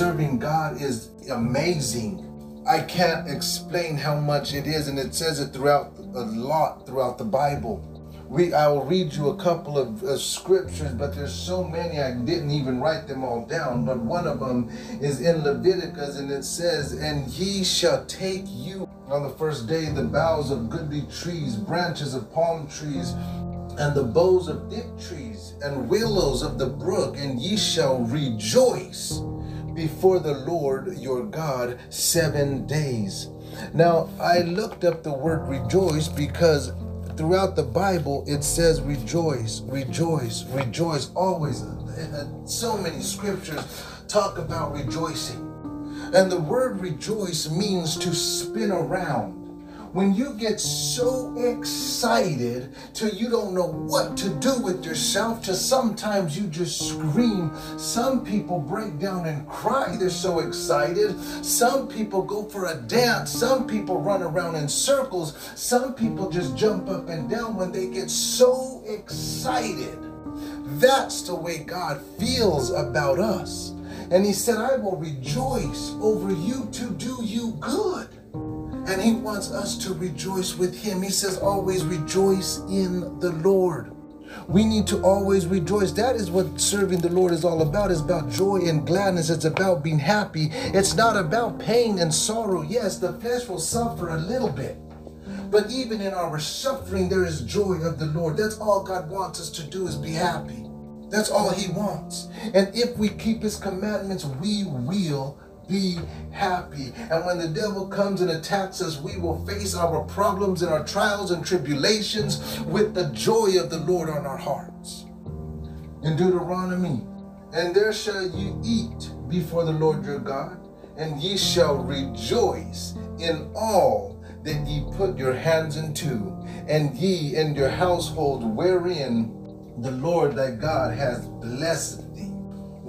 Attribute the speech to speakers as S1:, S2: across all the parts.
S1: Serving God is amazing. I can't explain how much it is, and it says it throughout a lot throughout the Bible. We, I will read you a couple of uh, scriptures, but there's so many I didn't even write them all down. But one of them is in Leviticus, and it says, "And ye shall take you on the first day the boughs of goodly trees, branches of palm trees, and the boughs of thick trees, and willows of the brook, and ye shall rejoice." Before the Lord your God seven days. Now, I looked up the word rejoice because throughout the Bible it says rejoice, rejoice, rejoice. Always, so many scriptures talk about rejoicing. And the word rejoice means to spin around when you get so excited till you don't know what to do with yourself, to sometimes you just scream. Some people break down and cry, they're so excited. Some people go for a dance. Some people run around in circles. Some people just jump up and down when they get so excited. That's the way God feels about us. And He said, I will rejoice over you to do you good and he wants us to rejoice with him. He says, always rejoice in the Lord. We need to always rejoice. That is what serving the Lord is all about. It's about joy and gladness. It's about being happy. It's not about pain and sorrow. Yes, the flesh will suffer a little bit. But even in our suffering, there is joy of the Lord. That's all God wants us to do is be happy. That's all he wants. And if we keep his commandments, we will be happy. And when the devil comes and attacks us, we will face our problems and our trials and tribulations with the joy of the Lord on our hearts. In Deuteronomy, and there shall ye eat before the Lord your God, and ye shall rejoice in all that ye put your hands into, and ye and your household wherein the Lord thy God hath blessed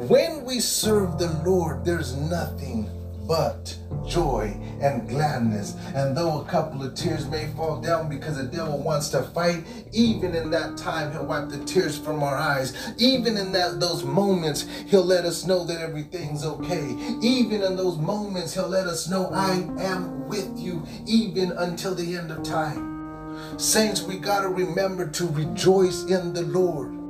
S1: when we serve the Lord, there's nothing but joy and gladness. And though a couple of tears may fall down because the devil wants to fight, even in that time, he'll wipe the tears from our eyes. Even in that those moments, he'll let us know that everything's okay. Even in those moments, he'll let us know I am with you, even until the end of time. Saints, we got to remember to rejoice in the Lord.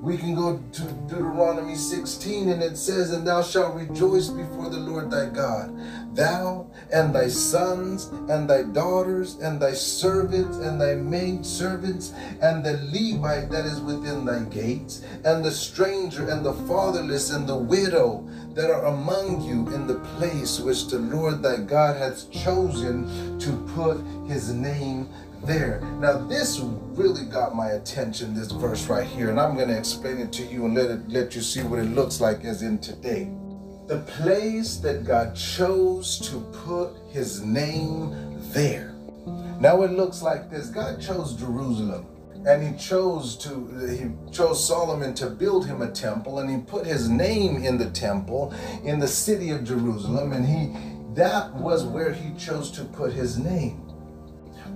S1: We can go to Deuteronomy 16 and it says, And thou shalt rejoice before the Lord thy God, thou and thy sons and thy daughters and thy servants and thy maid servants and the Levite that is within thy gates and the stranger and the fatherless and the widow that are among you in the place which the Lord thy God hath chosen to put his name there. Now, this really got my attention, this verse right here, and I'm going to explain it to you and let it let you see what it looks like as in today. The place that God chose to put his name there. Now it looks like this. God chose Jerusalem and he chose to he chose Solomon to build him a temple and he put his name in the temple in the city of Jerusalem and he that was where he chose to put his name.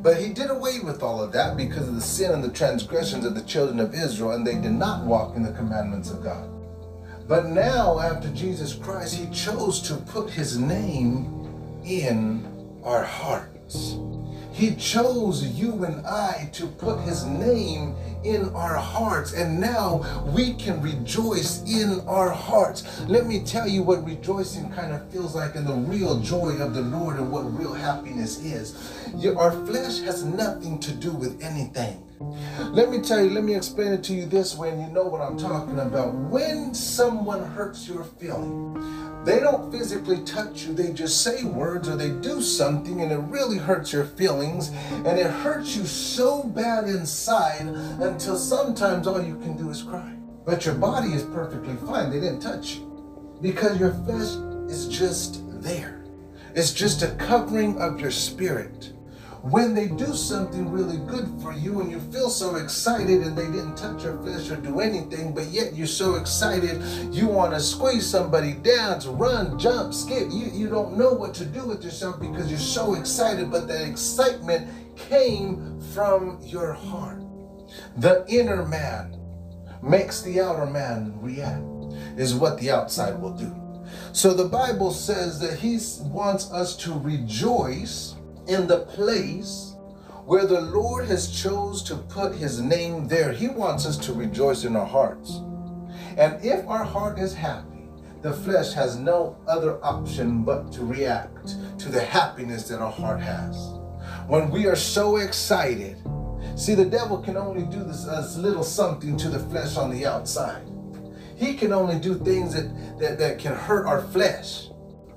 S1: But he did away with all of that because of the sin and the transgressions of the children of Israel, and they did not walk in the commandments of God. But now, after Jesus Christ, he chose to put his name in our hearts. He chose you and I to put his name in our hearts. And now we can rejoice in our hearts. Let me tell you what rejoicing kind of feels like and the real joy of the Lord and what real happiness is. Our flesh has nothing to do with anything. Let me tell you, let me explain it to you this way, and you know what I'm talking about. When someone hurts your feeling, they don't physically touch you, they just say words or they do something, and it really hurts your feelings, and it hurts you so bad inside until sometimes all you can do is cry. But your body is perfectly fine, they didn't touch you because your flesh is just there. It's just a covering of your spirit when they do something really good for you and you feel so excited and they didn't touch your flesh or do anything, but yet you're so excited, you want to squeeze somebody, dance, run, jump, skip. You, you don't know what to do with yourself because you're so excited, but that excitement came from your heart. The inner man makes the outer man react, is what the outside will do. So the Bible says that he wants us to rejoice in the place where the Lord has chose to put his name there. He wants us to rejoice in our hearts. And if our heart is happy, the flesh has no other option but to react to the happiness that our heart has. When we are so excited, see, the devil can only do this as little something to the flesh on the outside. He can only do things that, that, that can hurt our flesh.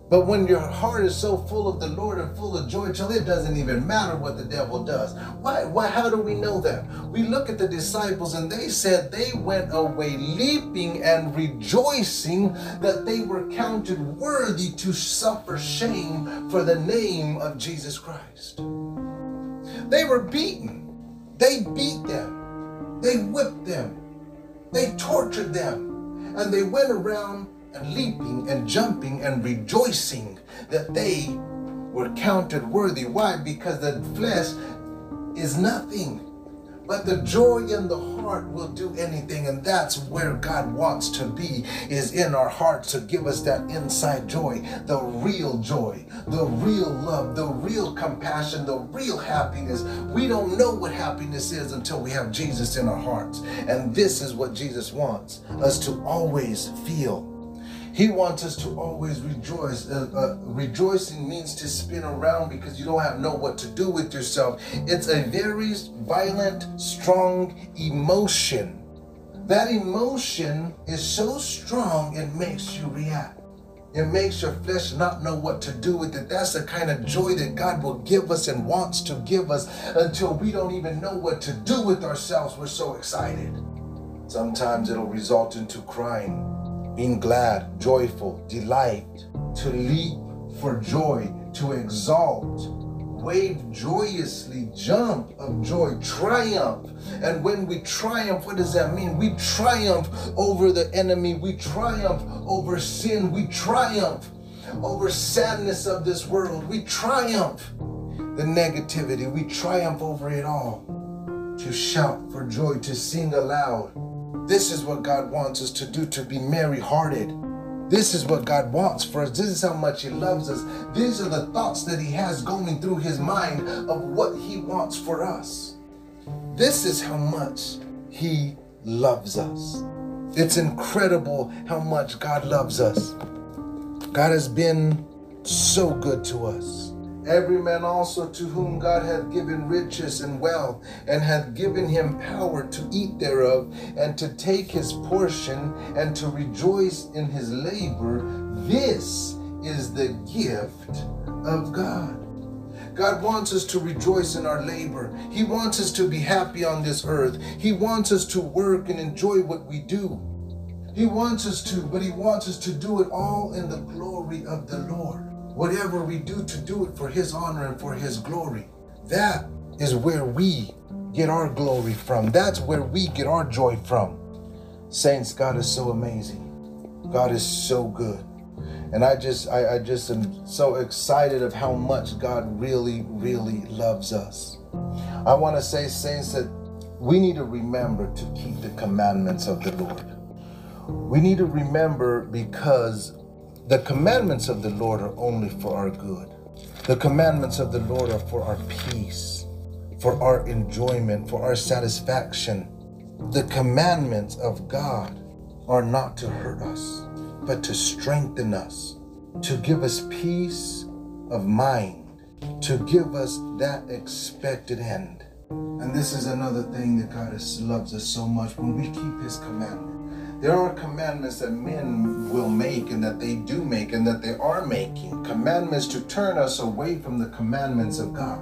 S1: But when your heart is so full of the Lord and full of joy, till it doesn't even matter what the devil does. Why? Why? How do we know that? We look at the disciples and they said they went away leaping and rejoicing that they were counted worthy to suffer shame for the name of Jesus Christ. They were beaten. They beat them. They whipped them. They tortured them. And they went around and leaping and jumping and rejoicing that they were counted worthy. Why? Because the flesh is nothing. But the joy in the heart will do anything, and that's where God wants to be, is in our hearts to give us that inside joy, the real joy, the real love, the real compassion, the real happiness. We don't know what happiness is until we have Jesus in our hearts. And this is what Jesus wants us to always feel. He wants us to always rejoice. Uh, uh, rejoicing means to spin around because you don't have know what to do with yourself. It's a very violent, strong emotion. That emotion is so strong it makes you react. It makes your flesh not know what to do with it. That's the kind of joy that God will give us and wants to give us until we don't even know what to do with ourselves. We're so excited. Sometimes it'll result into crying being glad, joyful, delight, to leap for joy, to exalt, wave joyously, jump of joy, triumph. And when we triumph, what does that mean? We triumph over the enemy, we triumph over sin, we triumph over sadness of this world, we triumph the negativity, we triumph over it all. To shout for joy, to sing aloud this is what God wants us to do to be merry hearted. This is what God wants for us. This is how much He loves us. These are the thoughts that He has going through His mind of what He wants for us. This is how much He loves us. It's incredible how much God loves us. God has been so good to us. Every man also to whom God hath given riches and wealth, and hath given him power to eat thereof, and to take his portion, and to rejoice in his labor, this is the gift of God. God wants us to rejoice in our labor. He wants us to be happy on this earth. He wants us to work and enjoy what we do. He wants us to, but He wants us to do it all in the glory of the Lord whatever we do to do it for His honor and for His glory. That is where we get our glory from. That's where we get our joy from. Saints, God is so amazing. God is so good. And I just I, I just am so excited of how much God really, really loves us. I want to say, saints, that we need to remember to keep the commandments of the Lord. We need to remember because the commandments of the Lord are only for our good. The commandments of the Lord are for our peace, for our enjoyment, for our satisfaction. The commandments of God are not to hurt us, but to strengthen us, to give us peace of mind, to give us that expected end. And this is another thing that God loves us so much when we keep His commandment. There are commandments that men will make and that they do make and that they are making. Commandments to turn us away from the commandments of God.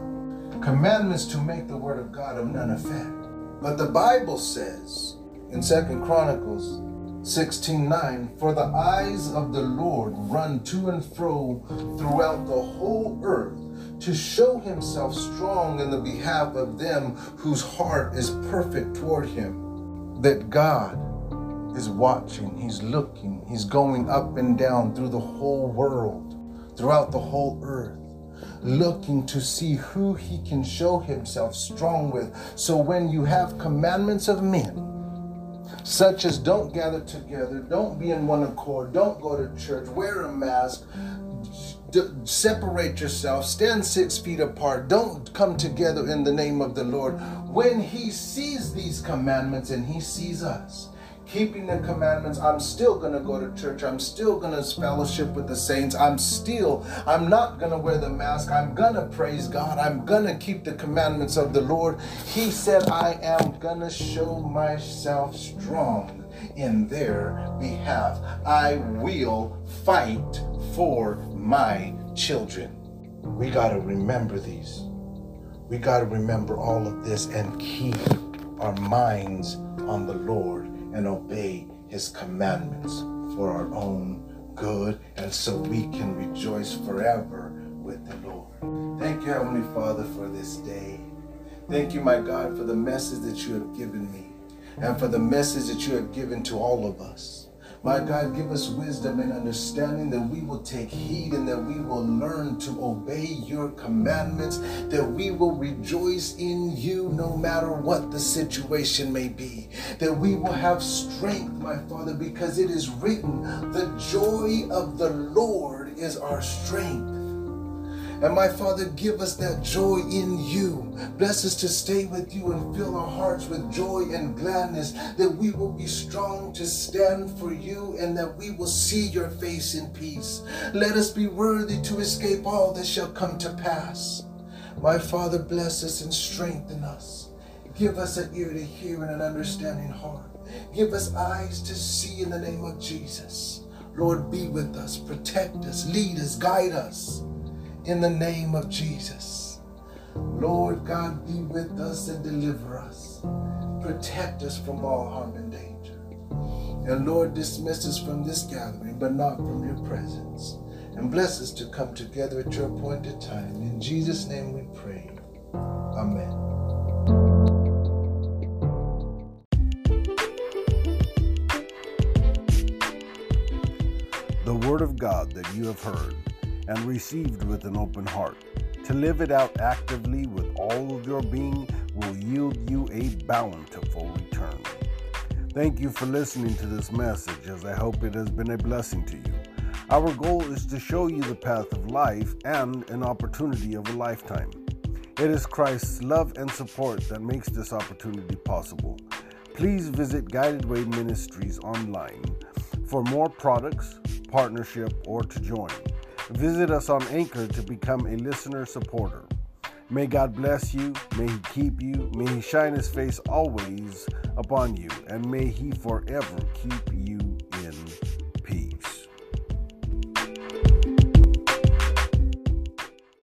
S1: Commandments to make the word of God of none effect. But the Bible says in Second Chronicles 16:9, For the eyes of the Lord run to and fro throughout the whole earth to show himself strong in the behalf of them whose heart is perfect toward him. That God is watching, he's looking, he's going up and down through the whole world, throughout the whole earth looking to see who he can show himself strong with. So when you have commandments of men, such as don't gather together, don't be in one accord, don't go to church, wear a mask, separate yourself, stand six feet apart, don't come together in the name of the Lord. When He sees these commandments and He sees us, keeping the commandments i'm still going to go to church. I'm still going to fellowship with the saints. I'm still i'm not going to wear the mask. I'm going to praise god. I'm going to keep the commandments of the lord. He said i am going to show myself strong in their behalf. I will fight for my children. We got to remember these. We got to remember all of this and keep our minds on the lord and obey his commandments for our own good and so we can rejoice forever with the Lord. Thank you, Heavenly Father, for this day. Thank you, my God, for the message that you have given me and for the message that you have given to all of us. My God, give us wisdom and understanding that we will take heed and that we will learn to obey your commandments, that we will rejoice in you no matter what the situation may be, that we will have strength, my Father, because it is written, the joy of the Lord is our strength. And my Father, give us that joy in you. Bless us to stay with you and fill our hearts with joy and gladness, that we will be strong to stand for you and that we will see your face in peace. Let us be worthy to escape all that shall come to pass. My Father, bless us and strengthen us. Give us an ear to hear and an understanding heart. Give us eyes to see in the name of Jesus. Lord, be with us, protect us, lead us, guide us in the name of Jesus. Lord God, be with us and deliver us. Protect us from all harm and danger. And Lord, dismiss us from this gathering, but not from your presence. And bless us to come together at your appointed time. In Jesus' name we pray. Amen.
S2: The word of God that you have heard and received with an open heart. To live it out actively with all of your being will yield you a bountiful return. Thank you for listening to this message, as I hope it has been a blessing to you. Our goal is to show you the path of life and an opportunity of a lifetime. It is Christ's love and support that makes this opportunity possible. Please visit Guided Way Ministries online for more products, partnership, or to join. Visit us on Anchor to become a listener supporter. May God bless you, may He keep you, may He shine His face always upon you, and may He forever keep you